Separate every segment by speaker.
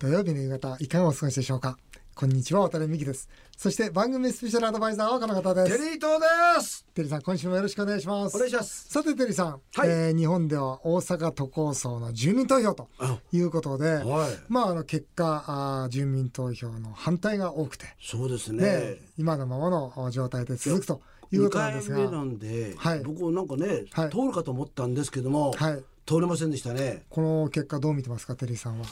Speaker 1: 土曜日の夕方いかがお過ごしでしょうか？こんにちは渡辺美希です。そして番組スペシャルアドバイザーはこの方です。
Speaker 2: テリー東です。
Speaker 1: テリーさん今週もよろしくお願いします。
Speaker 2: お願いします。
Speaker 1: さてテリーさん、
Speaker 2: はい。
Speaker 1: えー日本では大阪都構想の住民投票ということで、
Speaker 2: はい。
Speaker 1: まああの結果あー住民投票の反対が多くて、
Speaker 2: そうです
Speaker 1: ね。
Speaker 2: ね
Speaker 1: 今のままの状態で続くという
Speaker 2: 2
Speaker 1: ことなんですが。
Speaker 2: 回目なんで、
Speaker 1: はい。
Speaker 2: 僕なんかね、
Speaker 1: はい。
Speaker 2: 通るかと思ったんですけども、
Speaker 1: はい。
Speaker 2: 通れませんでしたね。
Speaker 1: この結果どう見てますかテリーさんは？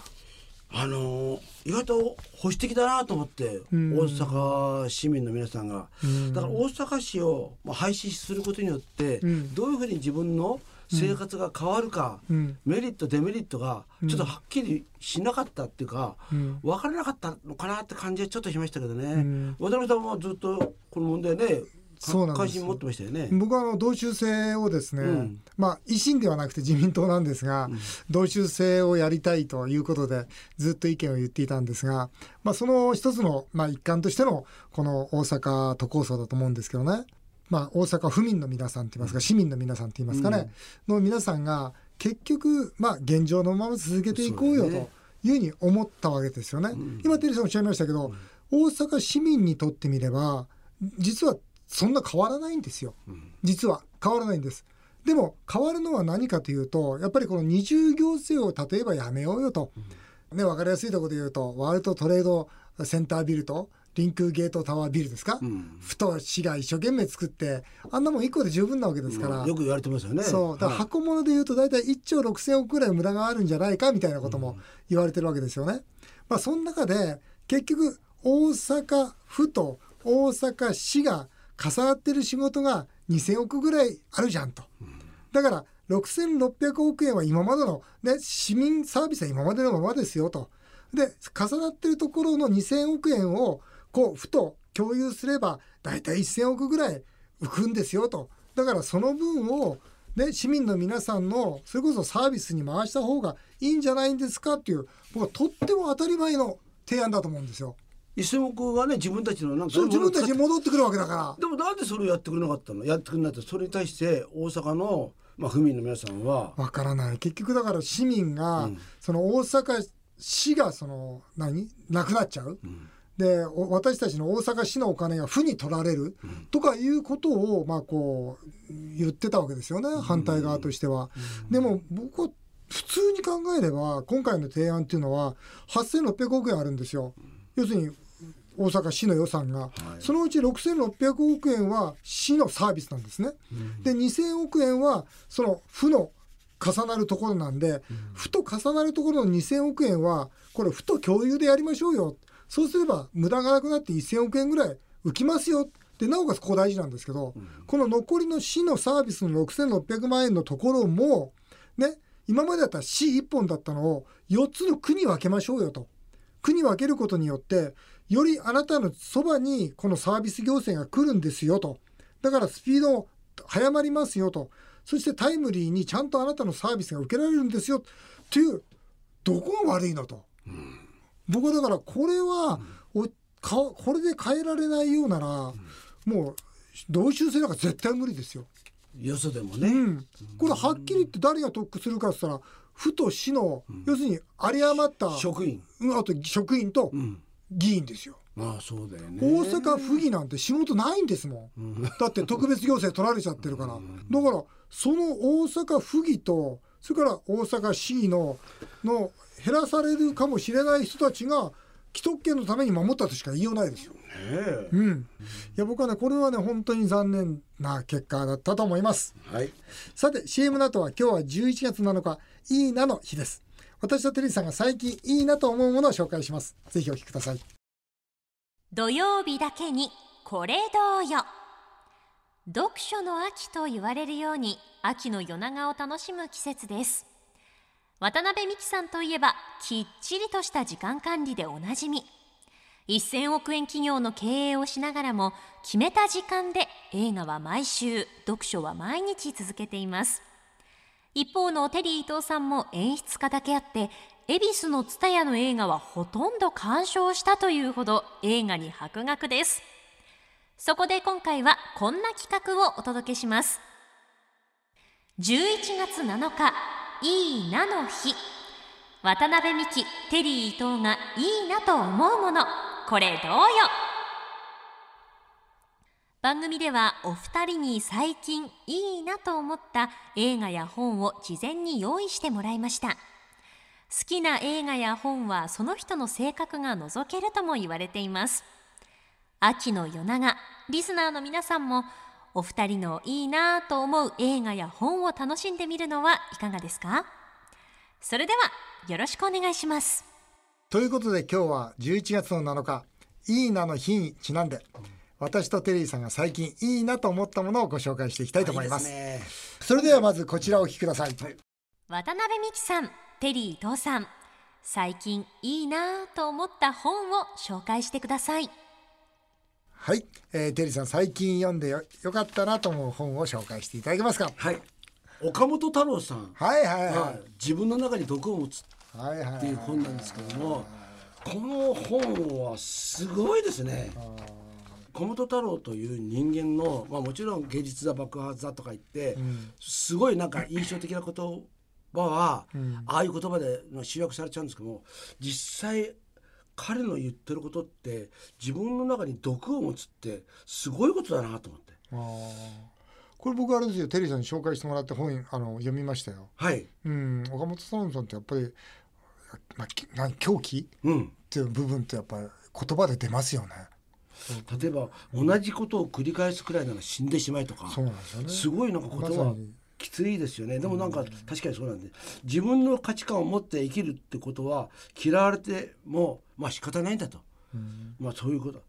Speaker 2: あのー意外と保守的だなと思って、
Speaker 1: うん。
Speaker 2: 大阪市民の皆さんが、
Speaker 1: うん。
Speaker 2: だから大阪市をまあ廃止することによって、
Speaker 1: うん。
Speaker 2: どういうふうに自分の生活が変わるか、
Speaker 1: うん。
Speaker 2: メリットデメリットがちょっとはっきりしなかったっていうか、
Speaker 1: うん。
Speaker 2: 分からなかったのかなって感じはちょっとしましたけどね、
Speaker 1: ん。
Speaker 2: 渡辺さんはずっとこの問題ねか
Speaker 1: そうなんです
Speaker 2: 持ってましたよね。
Speaker 1: 僕はあの同州制をですね、
Speaker 2: うん。
Speaker 1: まあ維新ではなくて自民党なんですが、同州制をやりたいということでずっと意見を言っていたんですが、まあ、その一つの、まあ、一環としてのこの大阪都構想だと思うんですけどね、まあ、大阪府民の皆さんといいますか市民の皆さんといいますかね、の皆さんが結局、まあ、現状のまま続けていこうよというふうに思ったわけですよね。今テリーさんおっしゃいましたけど、大阪市民にとってみれば実はそんな変わらないんですよ。実は。変わらないんです。でも変わるのは何かというとやっぱりこの二重行政を例えばやめようよと、ね、分かりやすいところで言うとワールドトレードセンタービルとリンクゲートタワービルですか、
Speaker 2: ん。
Speaker 1: ふと市が一生懸命作ってあんなもん1個で十分なわけですから、
Speaker 2: よく言われてますよね。
Speaker 1: そう。だから
Speaker 2: はい。
Speaker 1: 箱物で言うと大体1兆6,000億ぐらい無駄があるんじゃないかみたいなことも言われてるわけですよね。まあ、その中で結局大阪府と大阪市が重なってる仕事が2,000億ぐらいあるじゃんと。だから6,600億円は今までの、ね、市民サービスは今までのままですよと。で重なってるところの2,000億円をこうふと共有すれば大体1,000億ぐらい浮くんですよと。だからその分をね、市民の皆さんのそれこそサービスに回した方がいいんじゃないんですかっていう僕はとっても当たり前の提案だと思うんですよ。
Speaker 2: 一千億はね自分たちのなんか
Speaker 1: そう自分たちに戻ってくるわけだから。
Speaker 2: でもなんでそれをやってくれなかったの？やってくれなかった。それに対して大阪の、まあ、府民の皆さんは。
Speaker 1: わからない。結局だから市民が、その大阪市がその何？なくなっちゃう、でお私たちの大阪市のお金が府に取られる、とかいうことをまあこう言ってたわけですよね。反対側としては。でも僕は普通に考えれば今回の提案っていうのは8600億円あるんですよ。要するに大阪市の予算が、そのうち6600億円は市のサービスなんですね。で2000億円はその府の重なるところなんで、府と重なるところの2000億円はこれ府と共有でやりましょうよ。そうすれば無駄がなくなって1000億円ぐらい浮きますよ。でなおかつここ大事なんですけど、この残りの市のサービスの6600万円のところもね今までだったら市1本だったのを4つの区に分けましょうよと。区に分けることによってよりあなたのそばにこのサービス行政が来るんですよと。だからスピード早まりますよと。そしてタイムリーにちゃんとあなたのサービスが受けられるんですよ。っていうどこが悪いのと、僕はだからこれは、これで変えられないようなら、もう同州制なんか絶対無理ですよ。
Speaker 2: よそでもね、
Speaker 1: うん、これはっきり言って誰が得するかって言ったら府と市の、要するに有り余った
Speaker 2: 職員。
Speaker 1: うんあと職員と議員ですよ。
Speaker 2: ああそうだよね
Speaker 1: 大阪府議なんて仕事ないんですもん、だって特別行政取られちゃってるから、だからその大阪府議とそれから大阪市議のの減らされるかもしれない人たちが既得権のために守ったとしか言いようないですよ。
Speaker 2: ねえ
Speaker 1: うん、いや僕はねこれはね本当に残念な結果だったと思います。
Speaker 2: はい
Speaker 1: さて CM の後は今日は11月7日いいなの日です。私とテリーさんが最近いいなと思うものを紹介します。ぜひお聞きください。
Speaker 3: 土曜日だけにこれどうよ読書の秋と言われるように秋の夜長を楽しむ季節です渡辺美樹さんといえばきっちりとした時間管理でおなじみ1000億円企業の経営をしながらも決めた時間で映画は毎週読書は毎日続けています一方のテリー伊藤さんも演出家だけあって恵比寿の蔦屋の映画はほとんど鑑賞したというほど映画に博学です。そこで今回はこんな企画をお届けします。11月7日いいなの日。渡辺美希テリー伊藤がいいなと思うものこれどうよ？番組ではお二人に最近いいなと思った映画や本を事前に用意してもらいました。好きな映画や本はその人の性格が覗けるとも言われています。秋の夜長リスナーの皆さんもお二人のいいなと思う映画や本を楽しんでみるのはいかがですか？それではよろしくお願いします。
Speaker 1: ということで今日は11月の7日いいなの日にちなんで私とテリーさんが最近いいなと思ったものをご紹介していきたいと思います。
Speaker 2: いいですね。
Speaker 1: それではまずこちらをお聞きください、
Speaker 3: 渡辺美樹さんテリー伊藤さん。最近いいなと思った本を紹介してください。
Speaker 1: はい、えー、テリーさん最近読んでよよかったなと思う本を紹介していただけますか？
Speaker 2: はい。岡本太郎さん。
Speaker 1: はいはいは
Speaker 2: が自分の中に毒を持つ
Speaker 1: いはいはい
Speaker 2: っていう本なんですけどもこの本はすごいですね岡本太郎という人間の、まあ、もちろん芸術だ爆発だとか言って、すごいなんか印象的な言葉は、ああいう言葉でまあ集約されちゃうんですけども実際彼の言ってることって自分の中に毒を持つってすごいことだなと思って。
Speaker 1: これ僕あれですよテリーさんに紹介してもらって本あの読みましたよ。
Speaker 2: はい。
Speaker 1: うん。岡本太郎さんってやっぱり、まあ、き何狂気？
Speaker 2: うん。
Speaker 1: っていう部分ってやっぱり言葉で出ますよね
Speaker 2: 例えば同じことを繰り返すくらいなら死んでしまいとか
Speaker 1: す
Speaker 2: すごいなんか言葉きついですよね。でもなんか確かにそうなんで自分の価値観を持って生きるってことは嫌われてもまあ仕方ないんだと、まあそういうこと。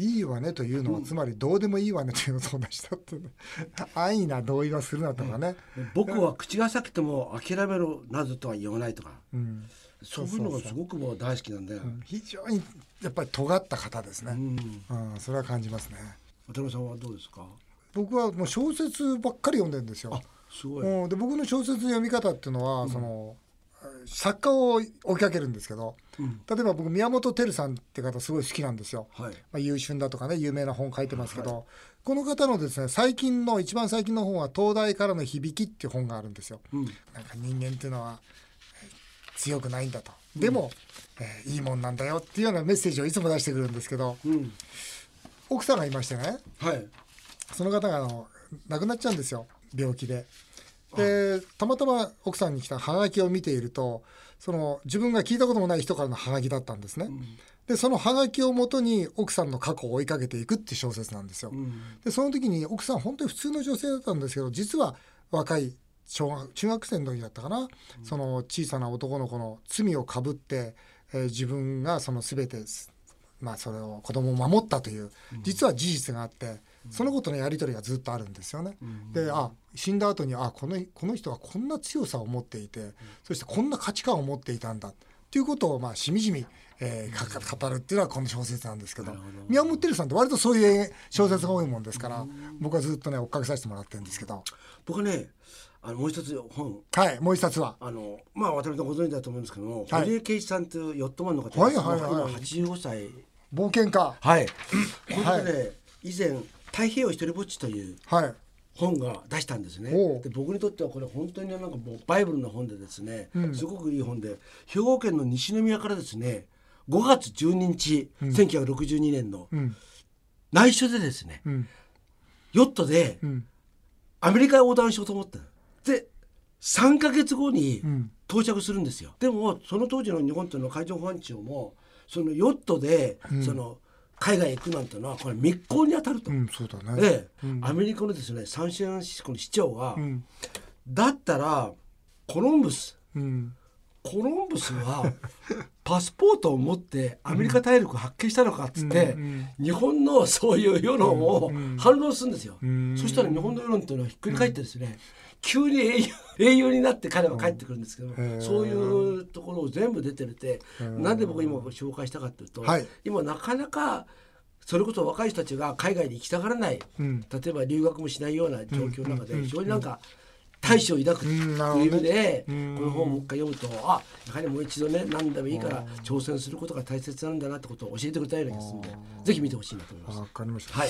Speaker 1: いいわねというのは、つまりどうでもいいわねというのと同じだってね。安易な同意はするなとかね、
Speaker 2: 僕は口が裂けても諦めろなどとは言わないとか、
Speaker 1: うん
Speaker 2: そういうのがすごくもう大好きなんで、
Speaker 1: うん。非常にやっぱり尖った方ですね、
Speaker 2: うん、
Speaker 1: うんそれは感じますね。
Speaker 2: 渡辺さんはどうですか？
Speaker 1: 僕はもう小説ばっかり読んでるんですよ。
Speaker 2: あすごい、
Speaker 1: うん、で僕の小説の読み方っていうのは、その作家を追いかけるんですけど
Speaker 2: うん。
Speaker 1: 例えば僕宮本照さんって方すごい好きなんですよ。
Speaker 2: はい。
Speaker 1: まあ、優春だとかね有名な本書いてますけど、この方のですね最近の一番最近の本は「東大からの響き」っていう本があるんですよ。
Speaker 2: うん。
Speaker 1: なんか人間っていうのはえー強くないんだと。でも、えーいいもんなんだよっていうようなメッセージをいつも出してくるんですけど
Speaker 2: うん。
Speaker 1: 奥さんがいましてね
Speaker 2: はい。
Speaker 1: その方があの亡くなっちゃうんですよ。病気で。でたまたま奥さんに来たハガキを見ているとその自分が聞いたこともない人からのハガキだったんですね。でそのハガキをもとに奥さんの過去を追いかけていくっていう小説なんですよ。
Speaker 2: うん。
Speaker 1: でその時に奥さん本当に普通の女性だったんですけど実は若い小学中学生の時だったかな、その小さな男の子の罪をかぶって、えー自分がその全てまあそれを子供を守ったという実は事実があってそのことのやり取りがずっとあるんですよね。であ死んだ後にあこのこの人はこんな強さを持っていてそしてこんな価値観を持っていたんだっていうことをまあしみじみ、えー語るっていうのはこの小説なんですけど宮本照さんって割とそういう小説が多いもんですから僕はずっとね追っかけさせてもらってるんですけど。
Speaker 2: 僕ねあのもう一つ本。
Speaker 1: はいもう一冊は。
Speaker 2: あのまあ渡辺さんご存知だと思うんですけども、
Speaker 1: はい。
Speaker 2: 堀江圭一さんというヨットマンの方
Speaker 1: はいはいはい
Speaker 2: 今85歳。
Speaker 1: 冒険家。
Speaker 2: はい。この方ね、以前「太平洋一人ぼっち」という
Speaker 1: はい。
Speaker 2: 本が出したんですね。で僕にとってはこれ本当になんかもうバイブルの本でですね、
Speaker 1: うん。
Speaker 2: すごくいい本で兵庫県の西宮からですね5月12日、1962年の
Speaker 1: うん。
Speaker 2: 内緒でですね
Speaker 1: うん。
Speaker 2: ヨットで
Speaker 1: うん。
Speaker 2: アメリカへ横断しようと思ったので3か月後に
Speaker 1: うん。
Speaker 2: 到着するんですよ。でもその当時の日本っていうのは海上保安庁もそのヨットで、その海外へ行くなんてのはこれ密航に当たると。
Speaker 1: うんそうだね。
Speaker 2: で、
Speaker 1: うん。
Speaker 2: アメリカのですねサンシャンシスコの市長が、
Speaker 1: うん。
Speaker 2: だったらコロンブス。
Speaker 1: うん。
Speaker 2: コロンブスはパスポートを持ってアメリカ大陸を発見したのかっつって、
Speaker 1: うん。
Speaker 2: 日本のそういう世論を反論するんですよ、
Speaker 1: ん。
Speaker 2: そしたら日本の世論っていうのはひっくり返ってですね、急に英雄英雄になって彼は帰ってくるんですけど、
Speaker 1: へー
Speaker 2: そういうところを全部出てるって、なんで僕今紹介したかっていうと、
Speaker 1: はい。
Speaker 2: 今なかなかそれこそ若い人たちが海外に行きたがらない、
Speaker 1: うん。
Speaker 2: 例えば留学もしないような状況の中で非常になんか大志を抱くって
Speaker 1: うん。なるほどね。
Speaker 2: いう意味でこ
Speaker 1: ん
Speaker 2: の本をもう一回読むとあやはりもう一度ね何でもいいから挑戦することが大切なんだなってことを教えてくれたような気がするんでぜひ見てほしいなと思います。
Speaker 1: わかりました。
Speaker 2: はい、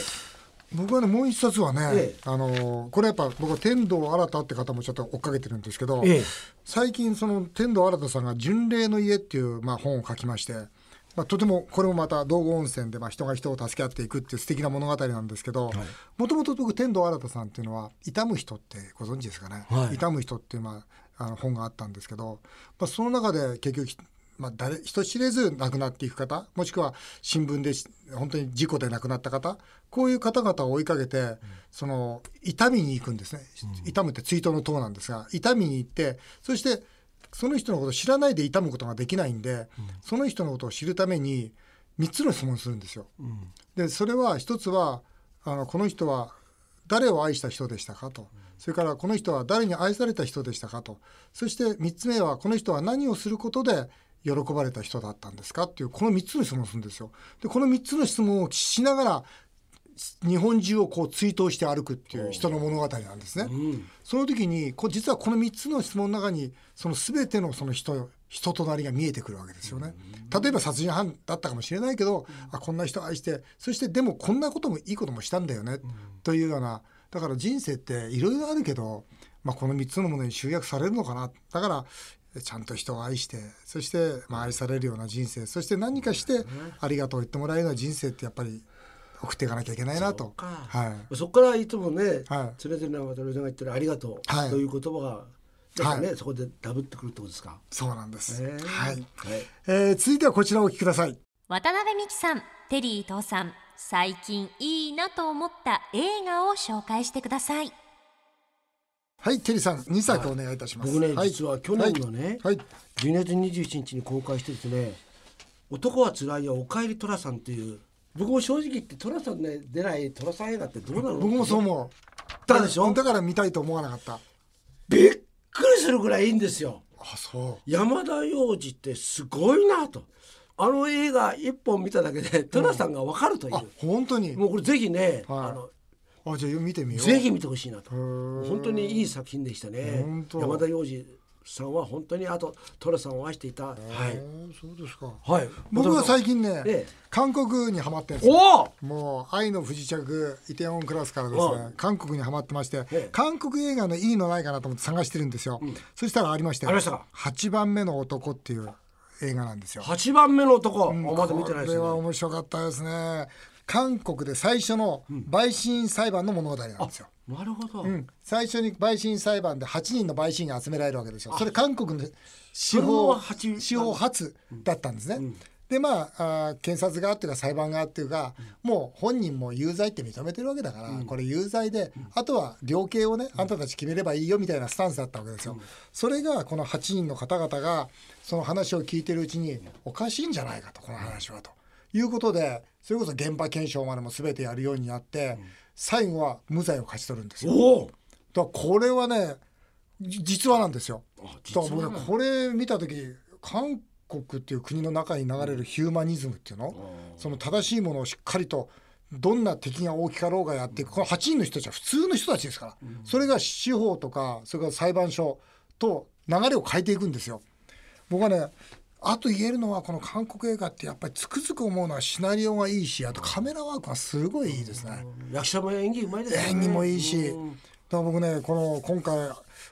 Speaker 1: 僕はねもう一冊はね、
Speaker 2: ええ。
Speaker 1: あのこれやっぱ僕は天童新って方もちょっと追っかけてるんですけど、
Speaker 2: ええ。
Speaker 1: 最近その天童新さんが「巡礼の家」っていう、まあ、本を書きまして、まあ、とてもこれもまた道後温泉で、まあ、人が人を助け合っていくっていう素敵な物語なんですけどもともと僕天童新さんっていうのは「痛む人」ってご存知ですかね「
Speaker 2: はい。
Speaker 1: 痛む人」っていう、まあ、あの本があったんですけど、まあ、その中で結局まあ、誰人知れず亡くなっていく方もしくは新聞でし本当に事故で亡くなった方こういう方々を追いかけて、その痛みに行くんですね、痛むって追悼の塔なんですが痛みに行ってそしてその人のことを知らないで痛むことができないんで、その人のことを知るために3つの質問をするんですよ。でそれは一つはあのこの人は誰を愛した人でしたかと。それからこの人は誰に愛された人でしたかと。そして3つ目はこの人は何をすることで喜ばれた人だったんですかっていうこの3つの質問をするんですよ。でこの3つの質問をしながら日本中をこう追悼して歩くっていう人の物語なんですね。その時にこう実はこの3つの質問の中にその全てのその人人となりが見えてくるわけですよね。例えば殺人犯だったかもしれないけど、あこんな人愛してそしてでもこんなこともいいこともしたんだよね、というようなだから人生っていろいろあるけど、まあ、この3つのものに集約されるのかなだからちゃんと人を愛してそしてまあ愛されるような人生そして何かしてありがとう言ってもらえるような人生ってやっぱり送っていかなきゃいけないなと。はい。
Speaker 2: そこからいつもね、
Speaker 1: はい。
Speaker 2: 常々渡辺さんが言ってる「ありがとう」
Speaker 1: はい。
Speaker 2: という言葉がなんかね、
Speaker 1: は
Speaker 2: そこでダブってくるってことですか？
Speaker 1: そうなんです。はい、
Speaker 2: はい。
Speaker 1: えー続いてはこちらをお聞きください。
Speaker 3: 渡辺美樹さんテリー伊藤さん最近いいなと思った映画を紹介してください
Speaker 1: はい、テリーさん、2作お願いいたします。
Speaker 2: 僕ね、
Speaker 1: はい。
Speaker 2: 実は去年のね、
Speaker 1: はい、
Speaker 2: 12月27日に公開してですね「男はつらいよおかえり寅さん」っていう僕も正直言って寅さんね出ない寅さん映画ってどうなの？
Speaker 1: 僕もそう思う。
Speaker 2: だでしょ？
Speaker 1: だから見たいと思わなかった。
Speaker 2: びっくりするぐらいいいんですよ。
Speaker 1: あ、そ
Speaker 2: 山田洋次ってすごいなと。あの映画一本見ただけで寅さんが分かるという、
Speaker 1: 本当に。
Speaker 2: もうこれぜひね、
Speaker 1: はい。
Speaker 2: あの
Speaker 1: あ、じゃあ見てみよう。
Speaker 2: ぜひ見てほしいなと。
Speaker 1: ー。
Speaker 2: 本当にいい作品でしたね。山田洋次さんは本当にあと寅さんを愛していた。はい。
Speaker 1: えーそうですか。
Speaker 2: はい。
Speaker 1: 僕は最近ね、
Speaker 2: ええ。
Speaker 1: 韓国にハマってるんですよ。
Speaker 2: おお
Speaker 1: もう愛の不時着イテウォンクラスからです
Speaker 2: う
Speaker 1: ね韓国にはまってまして、
Speaker 2: ええ。
Speaker 1: 韓国映画のいいのないかなと思って探してるんですよ、そしたらありましたよ
Speaker 2: ありましたか
Speaker 1: ？8番目の男っていう映画なんですよ、
Speaker 2: 八番目の男、あまだ見てないです
Speaker 1: これは
Speaker 2: ね
Speaker 1: 面白かったですね韓国で最初の陪審裁判の物語なんですよ、
Speaker 2: なるほど、
Speaker 1: うん、最初に陪審裁判で8人の陪審が集められるわけですよ。それ韓国の司法司法初だったんですね、でまああー検察側っていうか裁判側っていうか、もう本人も有罪って認めてるわけだから、これ有罪で、あとは量刑をねあんたたち決めればいいよみたいなスタンスだったわけですよ、それがこの8人の方々がその話を聞いてるうちにおかしいんじゃないかとこの話はと。いうことでそれこそ現場検証までも全てやるようになって、最後は無罪を勝ち取るんですよ。だからこれはねじ実話なんですよ。
Speaker 2: あ
Speaker 1: だ。から僕これ見た時韓国っていう国の中に流れるヒューマニズムっていうの、その正しいものをしっかりとどんな敵が大きかろうがやっていく。この8人の人たちは普通の人たちですから、それが司法とかそれから裁判所と流れを変えていくんですよ。僕はねあと言えるのはこの韓国映画ってやっぱりつくづく思うのはシナリオがいいしあとカメラワークがすごいいいですね。
Speaker 2: 役者も演技うまいですよね
Speaker 1: 演技もいいし、
Speaker 2: うん
Speaker 1: だから僕ねこの今回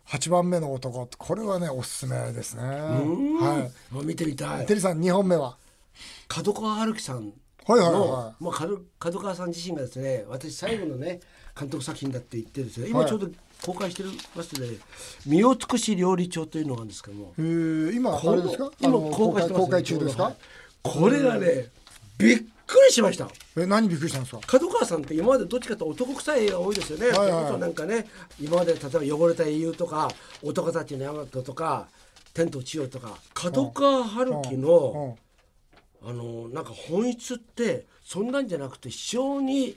Speaker 1: 8番目の男これはねおすすめですね。は
Speaker 2: もう見てみた
Speaker 1: い。
Speaker 2: い
Speaker 1: テリーさん2本目は？
Speaker 2: 角川春樹さん
Speaker 1: はいはい
Speaker 2: の、
Speaker 1: は
Speaker 2: まあ、角角川さん自身がですね私最後のね監督作品だって言ってですね
Speaker 1: はい
Speaker 2: 今ちょうど公開してますので「身を尽くし料理長」というのがあるんですけども
Speaker 1: 今あれですか？
Speaker 2: 今公開してます
Speaker 1: 公開中ですか？
Speaker 2: これがねびっくりしました
Speaker 1: え何びっくりしたんですか？
Speaker 2: 角川さんって今までどっちかと男臭い映画多いですよね。
Speaker 1: はいはい
Speaker 2: なんかね今まで例えば汚れた英雄とか男たちのヤマトとか天と地よとか角川春樹のあのなんか本質ってそんなんじゃなくて非常に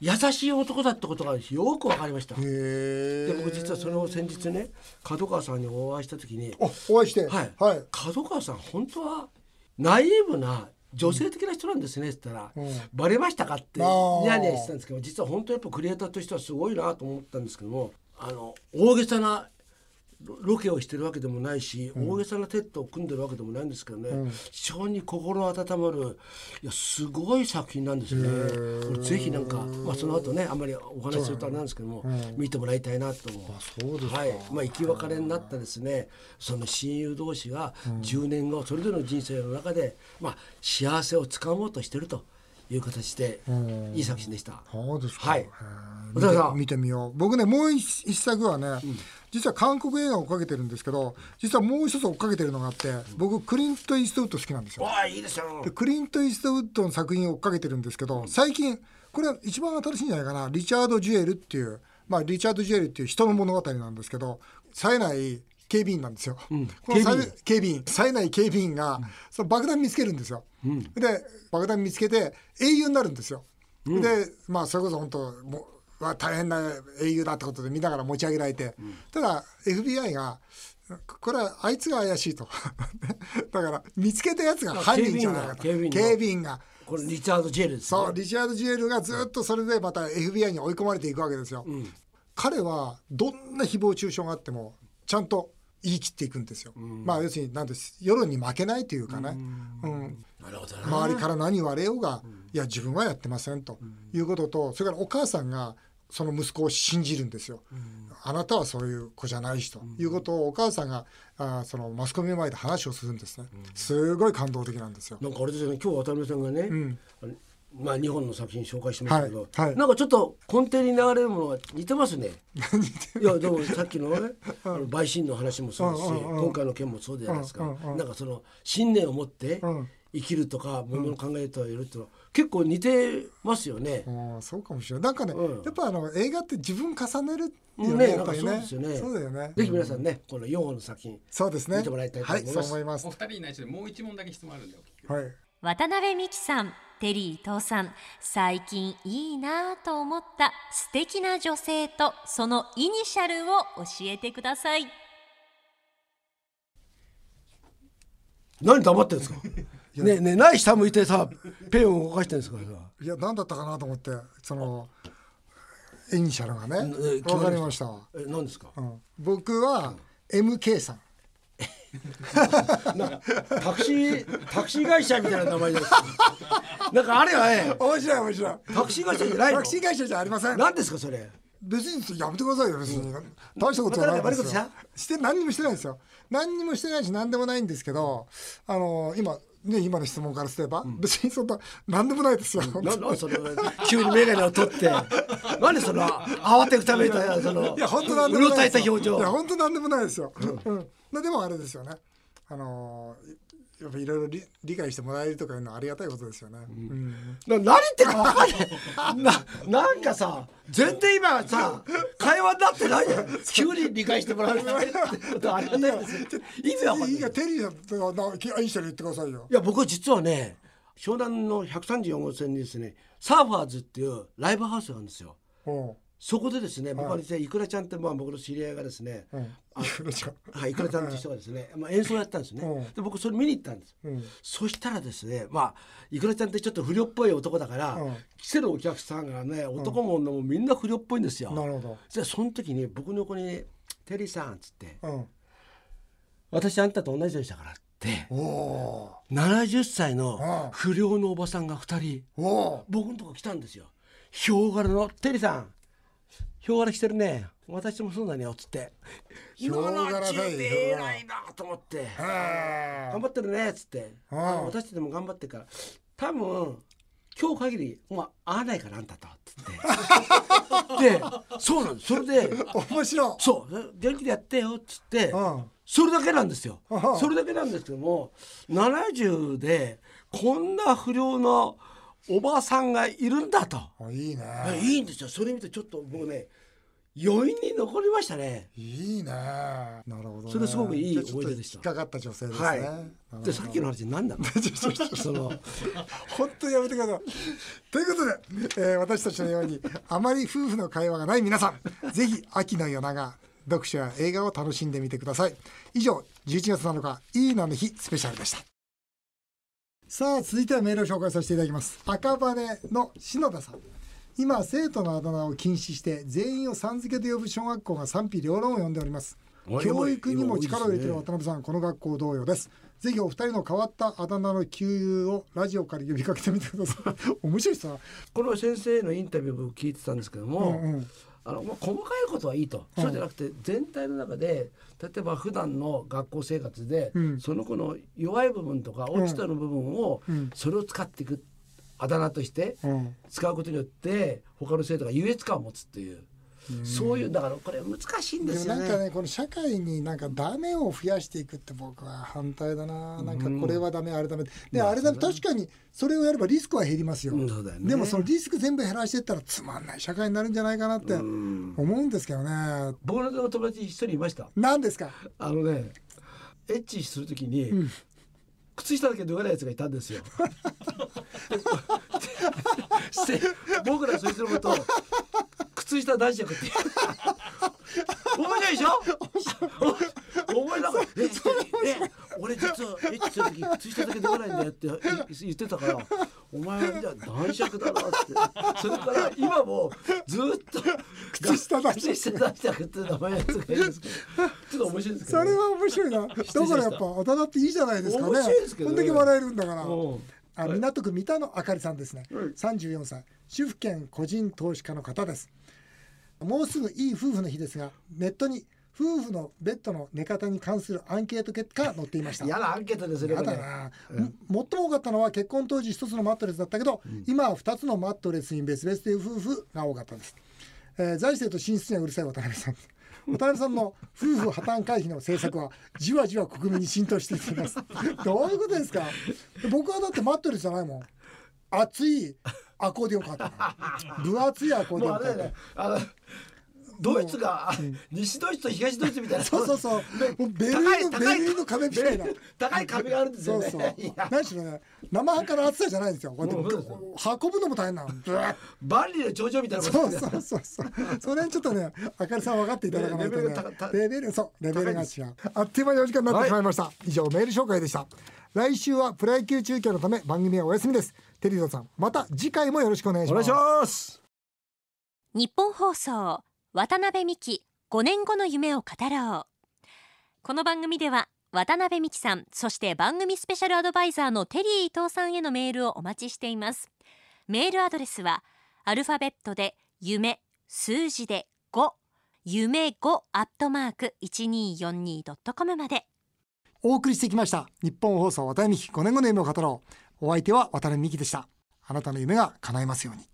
Speaker 2: 優しい男だってことがよくわかりました。で僕実はそれを先日ね角川さんにお会いした時に
Speaker 1: おお会いして。
Speaker 2: はい、
Speaker 1: はい。
Speaker 2: 角川さん本当はナイーブな女性的な人なんですねって言ったら、
Speaker 1: うん
Speaker 2: バレましたかってニヤニヤしてたんですけど実は本当やっぱクリエイターとしてはすごいなと思ったんですけどもあの大げさなロロケをしてるわけでもないし、大げさなセットを組んでるわけでもないんですけどね、非常に心温まるいやすごい作品なんですよね。これぜひなんか、まあ、その後ねあんまりお話しするとあれなんですけども、見てもらいたいなと思う。
Speaker 1: そうですか。
Speaker 2: はい。まあ、生き別れになったですねその親友同士が10年後それぞれの人生の中で、まあ、幸せをつかもうとしてるという形でいい作品でした。
Speaker 1: そうですか。
Speaker 2: はい
Speaker 1: 見て見てみよう。僕ねもう一一作はね、実は韓国映画を追っかけてるんですけど、実はもう一つ追っかけてるのがあって、僕クリント・イーストウッド好きなんですよ。
Speaker 2: わあいいですよ
Speaker 1: でクリント・イーストウッドの作品を追っかけてるんですけど、最近これは一番新しいんじゃないかな。リチャード・ジュエルっていう、まあリチャード・ジュエルっていう人の物語なんですけど、冴えない警備員なんですよ。この
Speaker 2: 警備員。
Speaker 1: 冴え警備員冴えない警備員が、その爆弾見つけるんですよ。で爆弾見つけて英雄になるんですよ。でまあそれこそ本当もうわ大変な英雄だってことで見ながら持ち上げられて、ただ FBI がこれはあいつが怪しいと。だから見つけたやつが犯人じゃないかと。
Speaker 2: 警備員が
Speaker 1: 警備員が。
Speaker 2: これリチャード・ジェルですね。
Speaker 1: そうリチャード・ジュエルがずっとそれでまた FBI に追い込まれていくわけですよ。彼はどんな誹謗中傷があってもちゃんと言い切っていくんですよ。まあ要するになんです世論に負けないというかね、うん、
Speaker 2: なるほどな。
Speaker 1: 周りから何言われようが、いや自分はやってませんということとそれからお母さんがその息子を信じるんですよ。あなたはそういう子じゃないしということをお母さんがあーそのマスコミ前で話をするんですね。すごい感動的なんですよ。
Speaker 2: なんかあれですよね。今日渡辺さんがね、まあ2本の作品紹介しましたけど、
Speaker 1: はいはい
Speaker 2: なんかちょっと根底に流れるものが似てますね。いやでもさっきのね、あの陪審の話もそうですし、今回の件もそうじゃないですか。なんかその信念を持って
Speaker 1: うん
Speaker 2: 生きるとか、ものの考えとやるっていうのは結構似てますよね。
Speaker 1: ああそうかもしれない。なんかね、
Speaker 2: うん
Speaker 1: やっぱあの映画って自分重ねるっていう
Speaker 2: ね
Speaker 1: ね、やっぱりね。
Speaker 2: なんかそうですよね
Speaker 1: そうだよね。
Speaker 2: ぜひ皆さんね、この4本の作品
Speaker 1: そうですね。
Speaker 2: 見てもらいたいと
Speaker 1: はい、
Speaker 2: 思います
Speaker 1: そう思います
Speaker 4: お。二人に内緒でもう一問だけ質問あるんでお聞きください
Speaker 1: はい。
Speaker 3: 渡辺美樹さんテリー伊藤さん最近いいなぁと思った素敵な女性とそのイニシャルを教えてください。
Speaker 2: 何黙ってるんですか？ねえねえ何下向いてさペンを動かしてるんですかさ。
Speaker 1: いや、何だったかなと思って、その。イニシャルがね。
Speaker 2: え、
Speaker 1: わかりました。
Speaker 2: え何ですか？
Speaker 1: うん、僕は MK さん。
Speaker 2: なんかタクシータクシー会社みたいな名前です。なんかあれはね
Speaker 1: 面白い面白い。
Speaker 2: タクシー会社じゃないの？
Speaker 1: タクシー会社じゃありません。
Speaker 2: 何ですかそれ？
Speaker 1: 別にやめてくださいよ別に、大したことはないですよ。
Speaker 2: ま
Speaker 1: して何にもしてないですよ。何にもしてないし何でもないんですけどあの今ね今の質問からすれば、別にそんな何でもないですよ、
Speaker 2: ななそれ急に眼鏡を取って。何その慌てふためいたその
Speaker 1: いや本当なんでもないですよ。
Speaker 2: た表情。
Speaker 1: いや本当なんでもないですよ、うん。まあ でもあれですよね。あのやっぱいろいろ理理解してもらえるとかいうのはありがたいことですよね、うん。
Speaker 2: な何言ってるか分ない。ななんかさ全然今さ会話になってないじゃん。急に理解してもらえるってことはありがたいですよ。意味わかんない
Speaker 1: いいやテリーさんとな愛してる言ってくださいよ。
Speaker 2: いや僕は実はね湘南の134号線にですねサーファーズっていうライブハウスがあるんですよ。
Speaker 1: おう
Speaker 2: そこでですね僕はですねいくらちゃんってまあ僕の知り合いがですね、
Speaker 1: うん。いくらちゃん。
Speaker 2: はい、いくらちゃんって人がですね、まあ、演奏やったんですね、
Speaker 1: うん。
Speaker 2: で僕それ見に行ったんです、
Speaker 1: うん。
Speaker 2: そしたらですねまあいくらちゃんってちょっと不良っぽい男だから、
Speaker 1: うん。
Speaker 2: 来てるお客さんがね男も女もみんな不良っぽいんですよ、
Speaker 1: なるほど。
Speaker 2: じゃあその時に僕の横にね「テリーさん」っつって
Speaker 1: うん「
Speaker 2: 私あんたと同じでしたから」って
Speaker 1: おお
Speaker 2: 70歳の
Speaker 1: うん。
Speaker 2: 不良のおばさんが2人僕のとこ来たんですよ。ヒョウ柄の「テリーさんヒョウ柄着てるね。私もそうだねよ」っつって。
Speaker 1: ヒョウ柄だよ
Speaker 2: 70で偉いなと思って。頑張ってるねっつって。
Speaker 1: うん
Speaker 2: 私たちも頑張ってるから。多分今日限りもう会わないからあんたとっつって。でそうなんです。それで
Speaker 1: ー面白い。
Speaker 2: そう。元気でやってよっつって。
Speaker 1: うん。
Speaker 2: それだけなんですよ。
Speaker 1: うん。
Speaker 2: それだけなんですけども70でこんな不良のおばさんがいるんだと。
Speaker 1: あいいね。
Speaker 2: いいんですよ。それ見てちょっと僕ね余韻に残りましたね。
Speaker 1: いいね。なるほど、ね、
Speaker 2: それすごくいい思い出でした。
Speaker 1: 引っかかった女性ですね、
Speaker 2: はい。でさっきの話何なの？その
Speaker 1: 本当にやめてください。ということで、えー私たちのようにあまり夫婦の会話がない皆さんぜひ秋の夜長読書や映画を楽しんでみてください。以上11月7日いいなの日スペシャルでしたさあ続いてはメールを紹介させていただきます。赤羽の篠田さん。今生徒のあだ名を禁止して全員をさん付けで呼ぶ小学校が賛否両論を呼んでおります。教育にも力を入れている
Speaker 2: 今
Speaker 1: 渡辺さんこの学校同様ですぜひお二人の変わったあだ名の給油をラジオから呼びかけてみてください。面白いさ
Speaker 2: この先生のインタビュー僕聞いてたんですけども、
Speaker 1: うんうん。
Speaker 2: あのまあ細かいことはいいと、そうじゃなくて全体の中で例えば普段の学校生活で、
Speaker 1: うん。
Speaker 2: その子の弱い部分とか落ちたの部分を、
Speaker 1: うん。
Speaker 2: それを使っていくあだ名として
Speaker 1: うん。
Speaker 2: 使うことによって他の生徒が優越感を持つっていう、そういうだからこれ難しいんで
Speaker 1: ですも
Speaker 2: よね。
Speaker 1: なんかねこの社会になんかダメを増やしていくって僕は反対だな。なんかこれはダメあれダメ。であれだ確かにそれをやればリスクは減りますよ。でもそのリスク全部減らしていったらつまんない社会になるんじゃないかなって思うんですけどね。
Speaker 2: 僕の友達一人いました。
Speaker 1: 何ですか？
Speaker 2: あのねエッチするときに、靴下だけ脱がないやつがいたんですよ。僕らそいつのことを靴下出してくって。面白いでしょ？お思い。ながら「ええ俺実はエッチする時靴下だけ脱がないんだよ」って言ってたから「お前はじゃあ男爵だな」って。それから今もずっと
Speaker 1: 靴下出して。
Speaker 2: しって名前のやつがいるんですけど。ちょっと面白いですけど、ね、
Speaker 1: それは面白いな。だからやっぱあだ名っていいじゃないですかね。
Speaker 2: 面白いですけどね。
Speaker 1: こんだけ笑えるんだから。
Speaker 2: うん。
Speaker 1: あ港区三田のあかりさんですね、
Speaker 2: うん
Speaker 1: 34歳。主婦兼個人投資家の方ですもうすぐいい夫婦の日ですがネットに夫婦のベッドの寝方に関するアンケート結果が載っていました。
Speaker 2: 嫌なアンケートですね
Speaker 1: やだな、も最も多かったのは結婚当時一つのマットレスだったけど、今は二つのマットレスに別々という夫婦が多かったです、えー財政と寝室にはうるさい渡辺さん。渡辺さんの夫婦破綻回避の政策はじわじわ国民に浸透しています。どういうことですか？僕はだってマットレスじゃないもん。熱いアコーディオン買ったの分厚いアコーディオン買った
Speaker 2: ね。あのドイツが、西ドイツと東ドイツみたいな。
Speaker 1: そうそうそう。ベルリンのベルリンの壁みたいな。
Speaker 2: 高い壁があるんですよね。
Speaker 1: そうそう。何しろね生半可な厚さじゃないんですよ。こうやって運ぶのも大変なの。
Speaker 2: 万里の頂上みたいな
Speaker 1: そうそうそうそう。それにちょっとねあかりさん分かっていただかないとね。レベルそう。レベルが違う。あっという間にお時間になってしまいました、以上メール紹介でした来週はプロ野球中継のため番組はお休みです。テリーさんまた次回もよろしくお願いします。
Speaker 2: ます。
Speaker 3: 日本放送渡辺美希5年後の夢を語ろう。この番組では渡辺美希さんそして番組スペシャルアドバイザーのテリー伊藤さんへのメールをお待ちしています。メールアドレスはアルファベットで夢数字で5夢5アットマーク 1242.com まで
Speaker 1: お送りしてきました。日本放送渡辺美希5年後の夢を語ろう。お相手は渡辺美希でした。あなたの夢が叶いますように。